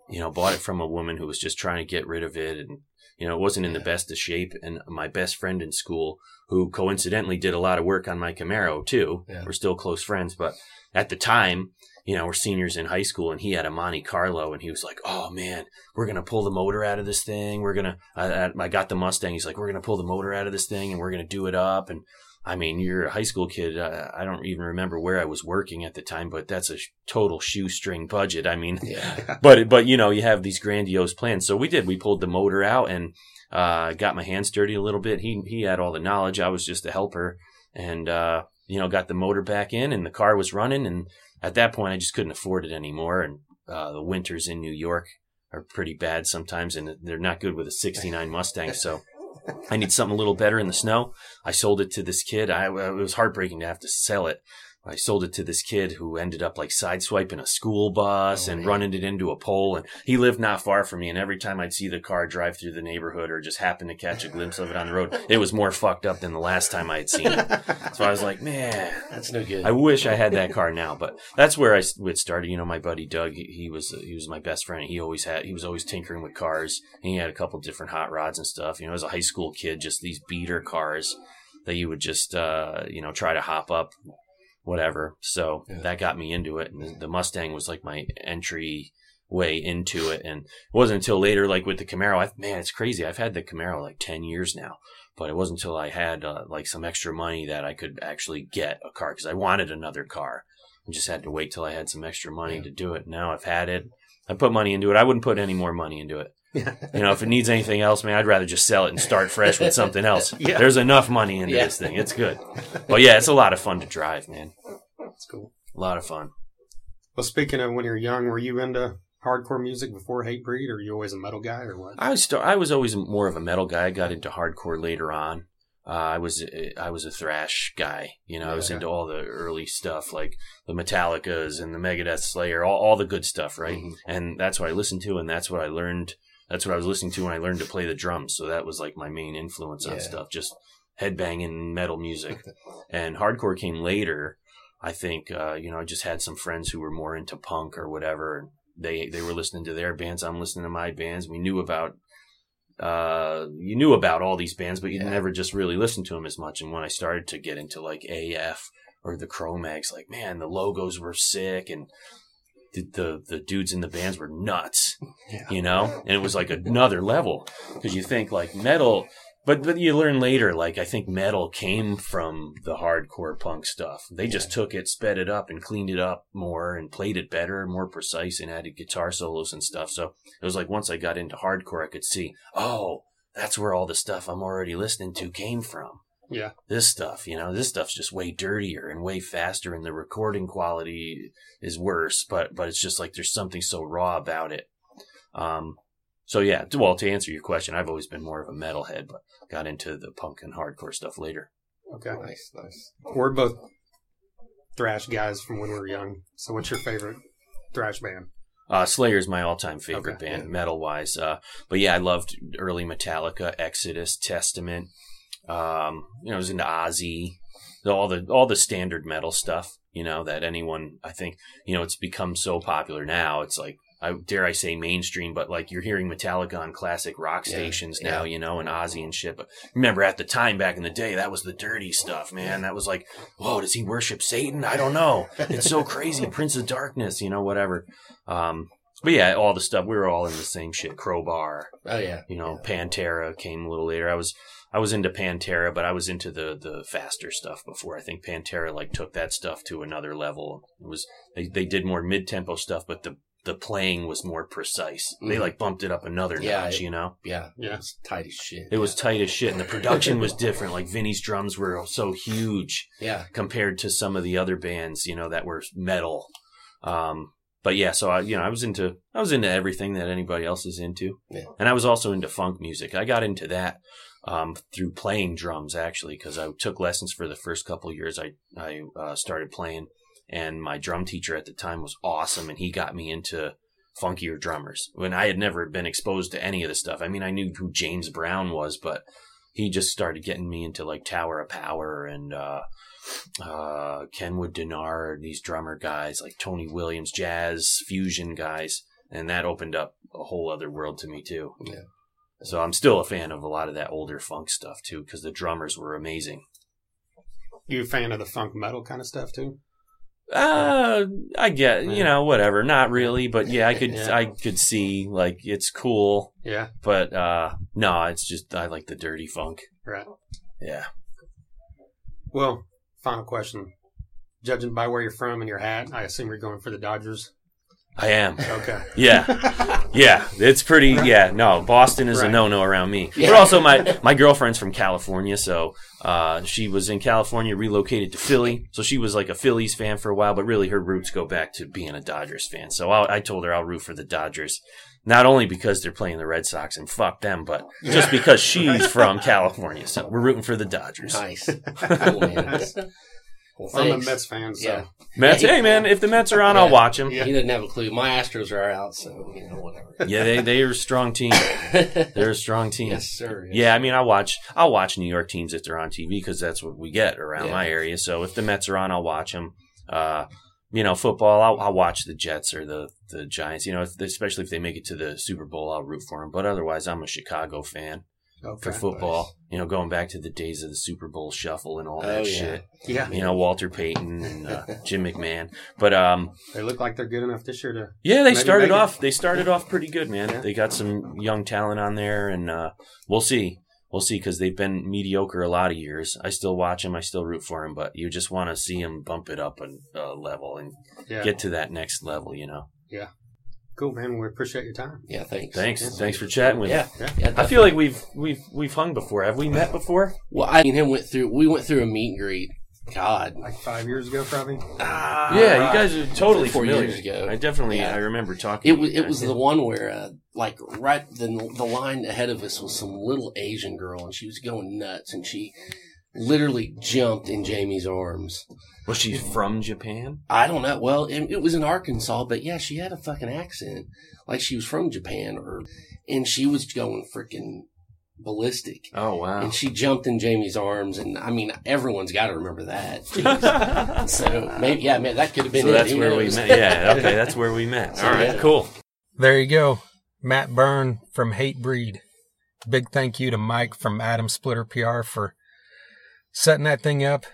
you know, bought it from a woman who was just trying to get rid of it. And You know, it wasn't in the best of shape. And my best friend in school, who coincidentally did a lot of work on my Camaro too, Yeah. we're still close friends. But at the time, you know, we're seniors in high school and he had a Monte Carlo and he was like, Oh man, we're going to pull the motor out of this thing. We're going to, I, I got the Mustang. He's like, we're going to pull the motor out of this thing and we're going to do it up. And I mean, you're a high school kid. Uh, I don't even remember where I was working at the time, but that's a sh- total shoestring budget. I mean, Yeah. *laughs* but but you know you have these grandiose plans. So we did. We pulled the motor out and uh, got my hands dirty a little bit. He he had all the knowledge. I was just a helper, and uh, you know got the motor back in, and the car was running. And at that point, I just couldn't afford it anymore. And uh, the winters in New York are pretty bad sometimes, and they're not good with a '69 Mustang. So. I need something a little better in the snow. I sold it to this kid. I, it was heartbreaking to have to sell it. I sold it to this kid who ended up like sideswiping a school bus Oh, and man. running it into a pole. And he lived not far from me. And every time I'd see the car drive through the neighborhood or just happen to catch a glimpse of it on the road, it was more fucked up than the last time I had seen it. So I was like, man, That's no good. I wish I had that car now, but that's where I it started. You know, my buddy Doug, he, he was he was my best friend. He always had he was always tinkering with cars. And he had a couple different hot rods and stuff. You know, as a high school kid, just these beater cars that you would just uh, you know try to hop up, whatever. So Yeah. that got me into it, and the, the Mustang was like my entry way into it. And it wasn't until later, like with the Camaro, I, man, it's crazy. I've had the Camaro like ten years now but it wasn't until I had uh, like some extra money that I could actually get a car because I wanted another car. I just had to wait till I had some extra money Yeah. to do it. Now I've had it. I put money into it. I wouldn't put any more money into it. You know, if it needs anything else, man, I'd rather just sell it and start fresh with something else. *laughs* Yeah. There's enough money into Yeah. this thing. It's good. But yeah, it's a lot of fun to drive, man. It's cool. A lot of fun. Well, speaking of when you're young, were you into hardcore music before Hatebreed, or were you always a metal guy, or what? I was st- I was always more of a metal guy. I got into hardcore later on. Uh, I was I was a thrash guy. You know, I was into all the early stuff like the Metallicas and the Megadeth Slayer, all, all the good stuff, right? Mhm. And that's what I listened to, and that's what I learned. That's what I was listening to when I learned to play the drums. So that was like my main influence on Yeah. stuff, just headbanging metal music. *laughs* and hardcore came later. I think uh, you know I just had some friends who were more into punk or whatever. and They they were listening to their bands. I'm listening to my bands. We knew about uh you knew about all these bands, but you Yeah. never just really listened to them as much. And when I started to get into like AF or the Cro-Mags, like man, the logos were sick and. The, the the dudes in the bands were nuts, *laughs* Yeah. you know, and it was like another level because you think like metal but but you learn later, like I think metal came from the hardcore punk stuff. They just took it, sped it up, and cleaned it up more, and played it better, more precise, and added guitar solos and stuff. So it was like once I got into hardcore, I could see, oh, that's where all the stuff I'm already listening to came from. Yeah. This stuff, you know, this stuff's just way dirtier and way faster, and the recording quality is worse. But but it's just like there's something so raw about it. Um, so yeah, to- well, to answer your question, I've always been more of a metalhead, but got into the punk and hardcore stuff later. Okay. Nice, nice. We're both thrash guys from when we were young. So, what's your favorite thrash band? Uh, Slayer's my all-time favorite Okay, band, yeah. metal-wise. Uh, but yeah, I loved early Metallica, Exodus, Testament. Um, you know, I was into Ozzy, all the all the standard metal stuff. You know that anyone, I think, you know, it's become so popular now. It's like, I dare I say, mainstream. But like you're hearing Metallica on classic rock Yeah, stations yeah. now, you know, and Ozzy and shit. But remember, at the time back in the day, that was the dirty stuff, man. That was like, whoa, does he worship Satan? I don't know. It's so crazy, *laughs* Prince of Darkness, you know, whatever. Um, but yeah, all the stuff we were all in the same shit. Crowbar, Oh yeah. you know, Yeah. Pantera came a little later. I was I was into Pantera, but I was into the the faster stuff before. I think Pantera like took that stuff to another level. It was they, they did more mid tempo stuff, but the the playing was more precise. They Mhm. like bumped it up another Yeah, notch, it- you know. Yeah. Yeah. It was tight as shit. It was tight as shit, and the production was *laughs* different. Like Vinnie's drums were so huge Yeah. compared to some of the other bands, you know, that were metal. Um, but yeah, so I, you know, I was into, I was into everything that anybody else is into. Yeah. And I was also into funk music. I got into that, um, through playing drums actually, because I took lessons for the first couple years. I, I, uh, started playing and my drum teacher at the time was awesome and he got me into funkier drummers when I had never been exposed to any of this stuff. I mean, I knew who James Brown was, but he just started getting me into like Tower of Power and, uh, uh, Kenwood Dennard, these drummer guys like Tony Williams, jazz fusion guys, and that opened up a whole other world to me too. Yeah. So I'm still a fan of a lot of that older funk stuff too, because the drummers were amazing. You a fan of the funk metal kind of stuff too? Uh, I get, you know, whatever. Not really, but yeah, I could, *laughs* Yeah. I could see like it's cool, Yeah, but uh, no, it's just I like the dirty funk. right. Yeah. Well, final question. Judging by where you're from and your hat, I assume you're going for the Dodgers. I am. Okay. Yeah. Yeah. It's pretty yeah, no, Boston is a no no around me. Yeah. But also my my girlfriend's from California, so uh she was in California, relocated to Philly. So she was like a Phillies fan for a while, but really her roots go back to being a Dodgers fan. So I, I told her I'll root for the Dodgers. Not only because they're playing the Red Sox and fuck them, but just because she's *laughs* from California. So we're rooting for the Dodgers. Nice. *laughs* Cool, man. Well, I'm a. Mets fan, so Yeah. *laughs* Mets, Yeah, he- hey man, if the Mets are on, I'll watch them. Yeah. He doesn't have a clue. My Astros are out, so you know whatever. Yeah, they they are a strong team. *laughs* They're a strong team. yes, sir. Yes, Yeah, I mean, I watch I'll watch New York teams if they're on TV because that's what we get around Yeah. my area. So if the Mets are on, I'll watch them. Uh, you know, football, I'll, I'll watch the Jets or the the Giants. You know, if, especially if they make it to the Super Bowl, I'll root for them. But otherwise, I'm a Chicago fan okay. for football. You know, going back to the days of the Super Bowl shuffle and all that Oh, yeah. shit. Yeah, You know, Walter Payton and uh, *laughs* Jim McMahon. But um, they look like they're good enough this year to. yeah, they started it. off. They started off pretty good, man. Yeah. They got some young talent on there, and uh, we'll see. We'll see because they've been mediocre a lot of years. I still watch them. I still root for them, but you just want to see them bump it up a level and Yeah. get to that next level. You know. Cool, man. We appreciate your time. Yeah, thanks. Thanks. Yeah. Thanks for chatting with Yeah. me. Yeah. yeah I feel like we've we've we've hung before. Have we met before? Well, I and him went through. We went through a meet and greet. God, Like five years ago, probably. ah, yeah, right. you guys are totally Four familiar. years ago. I definitely Yeah. I remember talking. It was it was the one where uh, like right the the line ahead of us was some little Asian girl and she was going nuts and she literally jumped in Jamie's arms. was she from Japan? I don't know. Well, it, it was in Arkansas, but yeah, she had a fucking accent like she was from Japan or and she was going freaking ballistic. Oh wow. And she jumped in Jamie's arms, and I mean, everyone's got to remember that. *laughs* So maybe, yeah, man, that could have been. so it. that's Who where we met. Yeah, okay, that's where we met. *laughs* All right, Yeah. cool. There you go. Matt Byrne from Hatebreed. Big thank you to Mike from Atom Splitter PR for setting that thing up.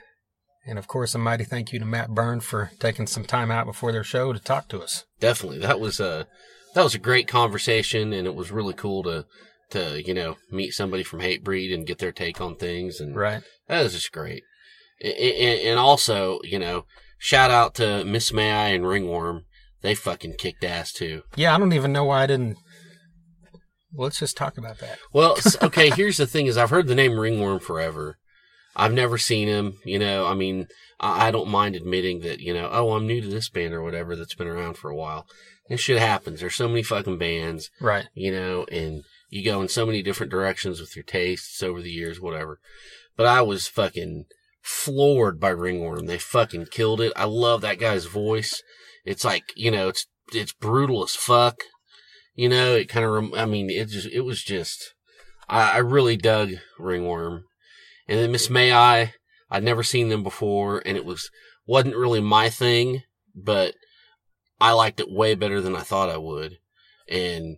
And of course, a mighty thank you to Matt Byrne for taking some time out before their show to talk to us. Definitely, that was a that was a great conversation, and it was really cool to to you know meet somebody from Hatebreed and get their take on things, and Right. that was just great. A- a- And also, you know, shout out to Miss May I and Ringworm. They fucking kicked ass too. Yeah, I don't even know why I didn't. Let's just talk about that. Well, okay, *laughs* here's the thing is I've heard the name Ringworm forever. I've never seen him, you know, I mean, I, I don't mind admitting that, you know, oh, I'm new to this band or whatever that's been around for a while. And shit happens. There's so many fucking bands, Right. you know, and you go in so many different directions with your tastes over the years, whatever. But I was fucking floored by Ringworm. They fucking killed it. I love that guy's voice. It's like, you know, it's, it's brutal as fuck. You know, it kind of, rem- I mean, it just, it was just, I, I really dug Ringworm. And then Miss May I, I'd never seen them before and it was, wasn't really my thing, but I liked it way better than I thought I would. And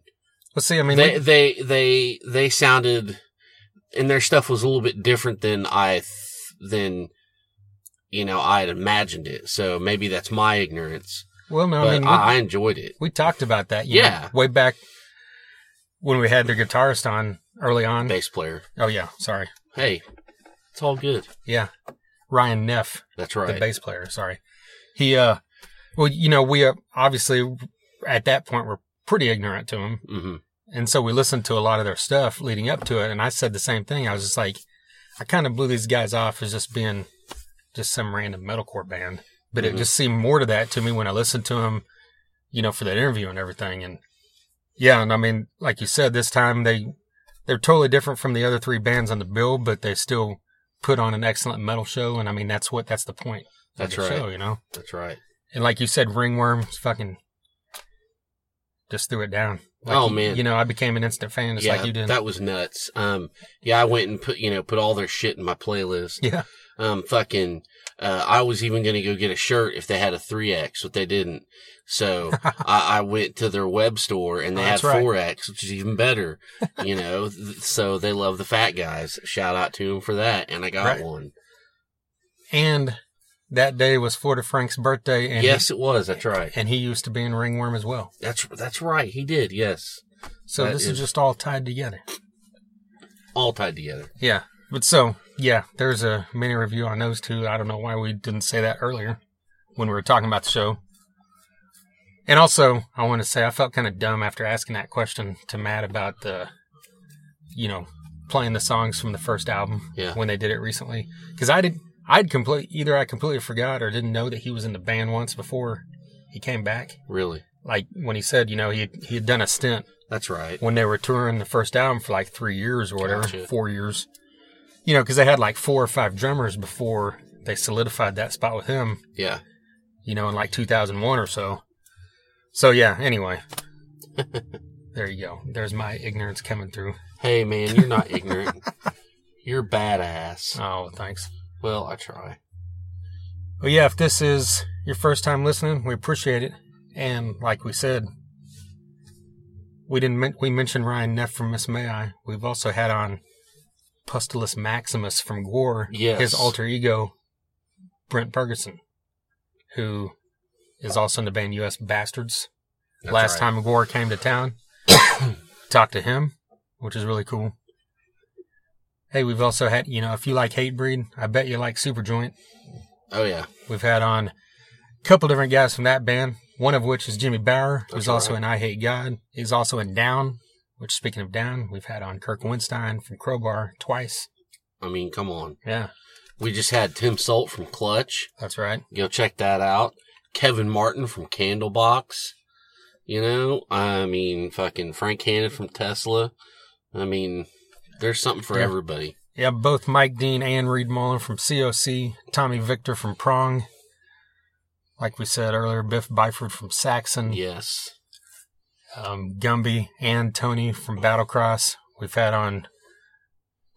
Let's see. I mean, they, they, they, they sounded, and their stuff was a little bit different than I, th- than, you know, I had imagined it. So maybe that's my ignorance, well, no, I mean, we, I, I enjoyed it. we talked about that. you know, Yeah. way back when we had their guitarist on early on. Bass player. Oh yeah, sorry. Hey, it's all good. Yeah, Ryan Neff. That's right. the bass player. Sorry. He, uh, well, you know, we uh, obviously at that point were pretty ignorant to him. hmm And so we listened to a lot of their stuff leading up to it. And I said the same thing. I was just like, I kind of blew these guys off as just being just some random metalcore band. But Mhm. it just seemed more to that to me when I listened to them, you know, for that interview and everything. And yeah, and I mean, like you said, this time they, they're totally different from the other three bands on the bill, but they still put on an excellent metal show. And I mean, that's what, that's the point. of That's the right. Show, you know? That's right. And like you said, Ringworm fucking just threw it down. Like, Oh, you- man. You know, I became an instant fan just yeah, like you did. that was nuts. Um, yeah, I went and put, you know, put all their shit in my playlist. yeah. Um, fucking, Uh, I was even going to go get a shirt if they had a 3X, but they didn't. So *laughs* I, I went to their web store and they Oh, had right. 4X, which is even better, you *laughs* know. so they love the fat guys. Shout out to them for that. And I got Right. one. And that day was Florida Frank's birthday, and yes, it was. That's right. and he used to be in Ringworm as well. That's that's right. He did. Yes, So That this is, is- just all tied together. all tied together. Yeah, but so yeah, there's a mini review on those two. I don't know why we didn't say that earlier when we were talking about the show. And also, I want to say I felt kind of dumb after asking that question to Matt about the, you know, playing the songs from the first album Yeah. when they did it recently because I didn't, I'd complete either I completely forgot or didn't know that he was in the band once before he came back. Really, Like when he said, you know, he he had done a stint that's right. when they were touring the first album for like three years or whatever, Gotcha. four years. You know, because they had like four or five drummers before they solidified that spot with him. Yeah, You know, in like 2001 or so. So yeah. Anyway, *laughs* there you go. There's my ignorance coming through. Hey man, you're not ignorant. *laughs* You're badass. Oh, thanks. Well, I try. Well, yeah. If this is your first time listening, we appreciate it. And like we said, we didn't men- we mentioned Ryan Neff from Miss May I. We've also had on Pustulus Maximus from GWAR, Yes. his alter ego, Brent Purgason, who is also in the band U.S. Bastards. That's Last right. time GWAR came to town, *coughs* talked to him, which is really cool. Hey, we've also had, you know, if you like Hatebreed, I bet you like Superjoint. Oh yeah, We've had on a couple different guys from that band, one of which is Jimmy Bower, who's That's also right. in I Hate God. He's also in Down, which speaking of Down, we've had on Kirk Windstein from Crowbar twice. I mean, come on. Yeah, We just had Tim Sult from Clutch. that's right. Go check that out. Kevin Martin from Candlebox. You know, I mean, fucking Frank Hannon from Tesla. I mean, there's something for Yeah. everybody. Yeah, both Mike Dean and Reed Mullin from COC, Tommy Victor from Prong. Like we said earlier, Biff Byford from Saxon, Yes. Um, Gumby and Tony from Battlecross. We've had on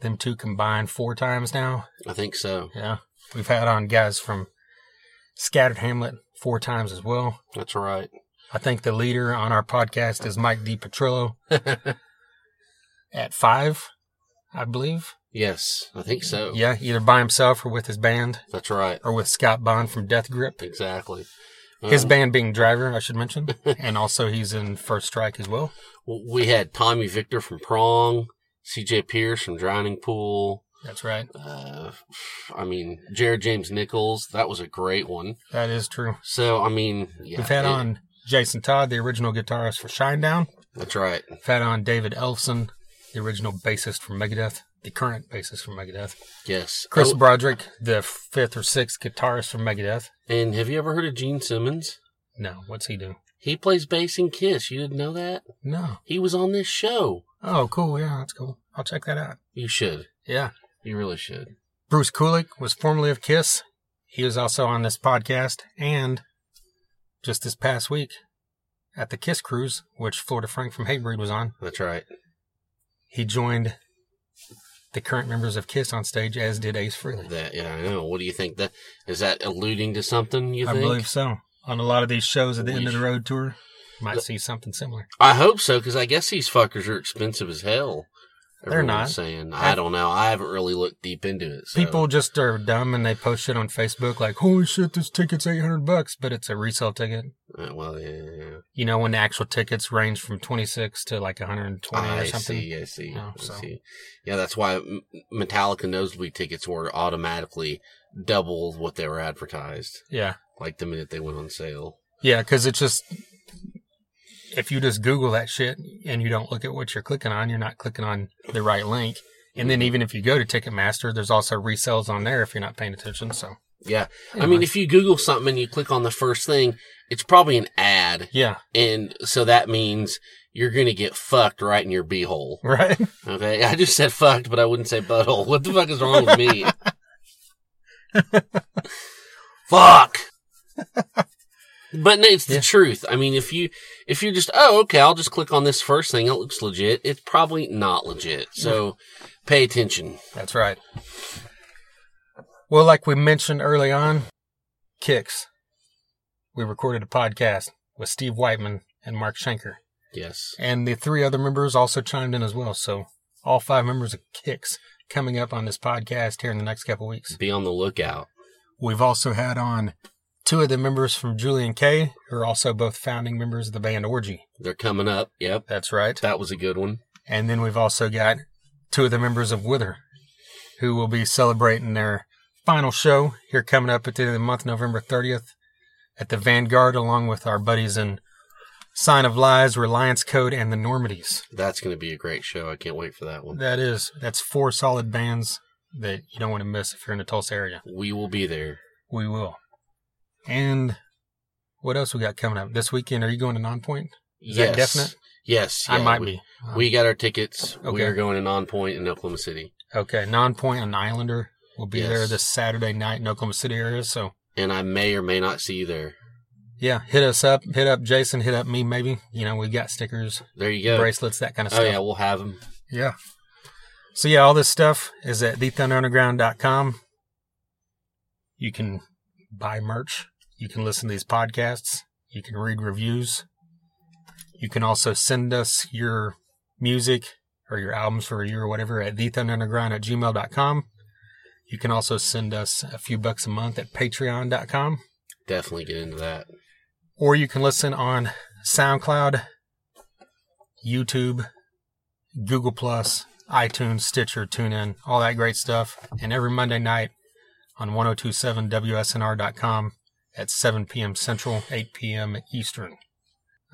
them two combined four times now. I think so. Yeah. We've had on guys from Scattered Hamlet four times as well. That's right. I think the leader on our podcast is Mike D. Petrillo *laughs* at five, I believe. yes, I think so. Yeah, either by himself or with his band, That's right. or with Scott Bond from Death Grip. Exactly. His Um, band being Driver, I should mention. *laughs* and also he's in First Strike as well. We had Tommy Victor from Prong, CJ Pierce from Drowning Pool. That's right. Uh, I mean, Jared James Nichols. That was a great one. That is true. So, I mean, yeah. We've had it- on Jason Todd, the original guitarist for Shinedown. That's right. We've had on David Ellefson, the original bassist for Megadeth, the current bassist for Megadeth. Yes. Chris Broderick, the fifth or sixth guitarist for Megadeth. and have you ever heard of Gene Simmons? No, what's he do? He plays bass in Kiss. You didn't know that? No. He was on this show. Oh, cool. Yeah, that's cool. I'll check that out. You should. Yeah. You really should. Bruce Kulick was formerly of Kiss. He was also on this podcast and just this past week at the Kiss Cruise, which Florida Frank from Hatebreed was on. That's right. He joined the current members of Kiss on stage, as did Ace Frehley. That yeah, I know. What do you think? That is that alluding to something? You I think? believe so. On a lot of these shows at the We end of the road tour, might see something similar. I hope so because I guess these fuckers are expensive as hell. They're not. saying. I don't know. I haven't really looked deep into it. so- People just are dumb and they post shit on Facebook like, "Holy shit, this ticket's eight hundred bucks," but it's a resale ticket. Uh, well, yeah, yeah. You know, when the actual tickets range from twenty six to like one hundred and twenty I or something. see. I see. Oh, I so. see. Yeah, that's why Metallica nosebleed tickets were automatically double what they were advertised. Yeah, Like the minute they went on sale. yeah, because it's just if you just Google that shit and you don't look at what you're clicking on, you're not clicking on the right link. And then even if you go to Ticketmaster, there's also resales on there if you're not paying attention. So Yeah. I mean, if you Google something and you click on the first thing, it's probably an ad. yeah, And so that means you're going to get fucked right in your beehole. *laughs* right. Okay. I just said fucked, but I wouldn't say butthole. What the fuck is wrong with me? *laughs* Fuck. *laughs* But it's the Yeah. truth. I mean, if you, if you're just, oh, okay, I'll just click on this first thing. It looks legit. It's probably not legit. So pay attention. That's right. Well, like we mentioned early on, KIX. We recorded a podcast with Steve Whiteman and Mark Schenker. Yes. And the three other members also chimed in as well. So all five members of KIX coming up on this podcast here in the next couple weeks. Be on the lookout. We've also had on two of the members from Julien-K, are also both founding members of the band Orgy. They're coming up. Yep. That's right. That was a good one. And then we've also got two of the members of Wither, who will be celebrating their final show here coming up at the end of the month, November 30th, at the Vanguard, along with our buddies in Sign of Lies, Reliance Code, and the Normandies. That's going to be a great show. I can't wait for that one. That is, that's four solid bands that you don't want to miss if you're in the Tulsa area. We will be there. We will. And what else we got coming up this weekend? Are you going to Nonpoint? Is yes. that definite? Yes. I might we, be. We got our tickets. We are going to Nonpoint in Oklahoma City. Okay, Nonpoint on Islander will be Yes. there this Saturday night in Oklahoma City area. So And I may or may not see you there. yeah, hit us up, hit up Jason, hit up me maybe. You know, we got stickers, There you go. bracelets, that kind of Oh, stuff. yeah. We'll have them. Yeah. So yeah, all this stuff is at thethunderunderground.com. You can buy merch. You can listen to these podcasts. You can read reviews. You can also send us your music or your albums for a year or whatever at thethunderunderground at gmail.com. You can also send us a few bucks a month at patreon.com. Definitely get into that. Or you can listen on SoundCloud, YouTube, Google Plus, iTunes, Stitcher, TuneIn, all that great stuff. And every Monday night on 1027WSNR.com at 7 p.m. Central, 8 p.m. Eastern.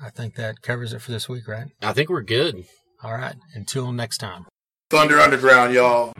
I think that covers it for this week, right? I think we're good. All right. Until next time. Thunder Underground, y'all.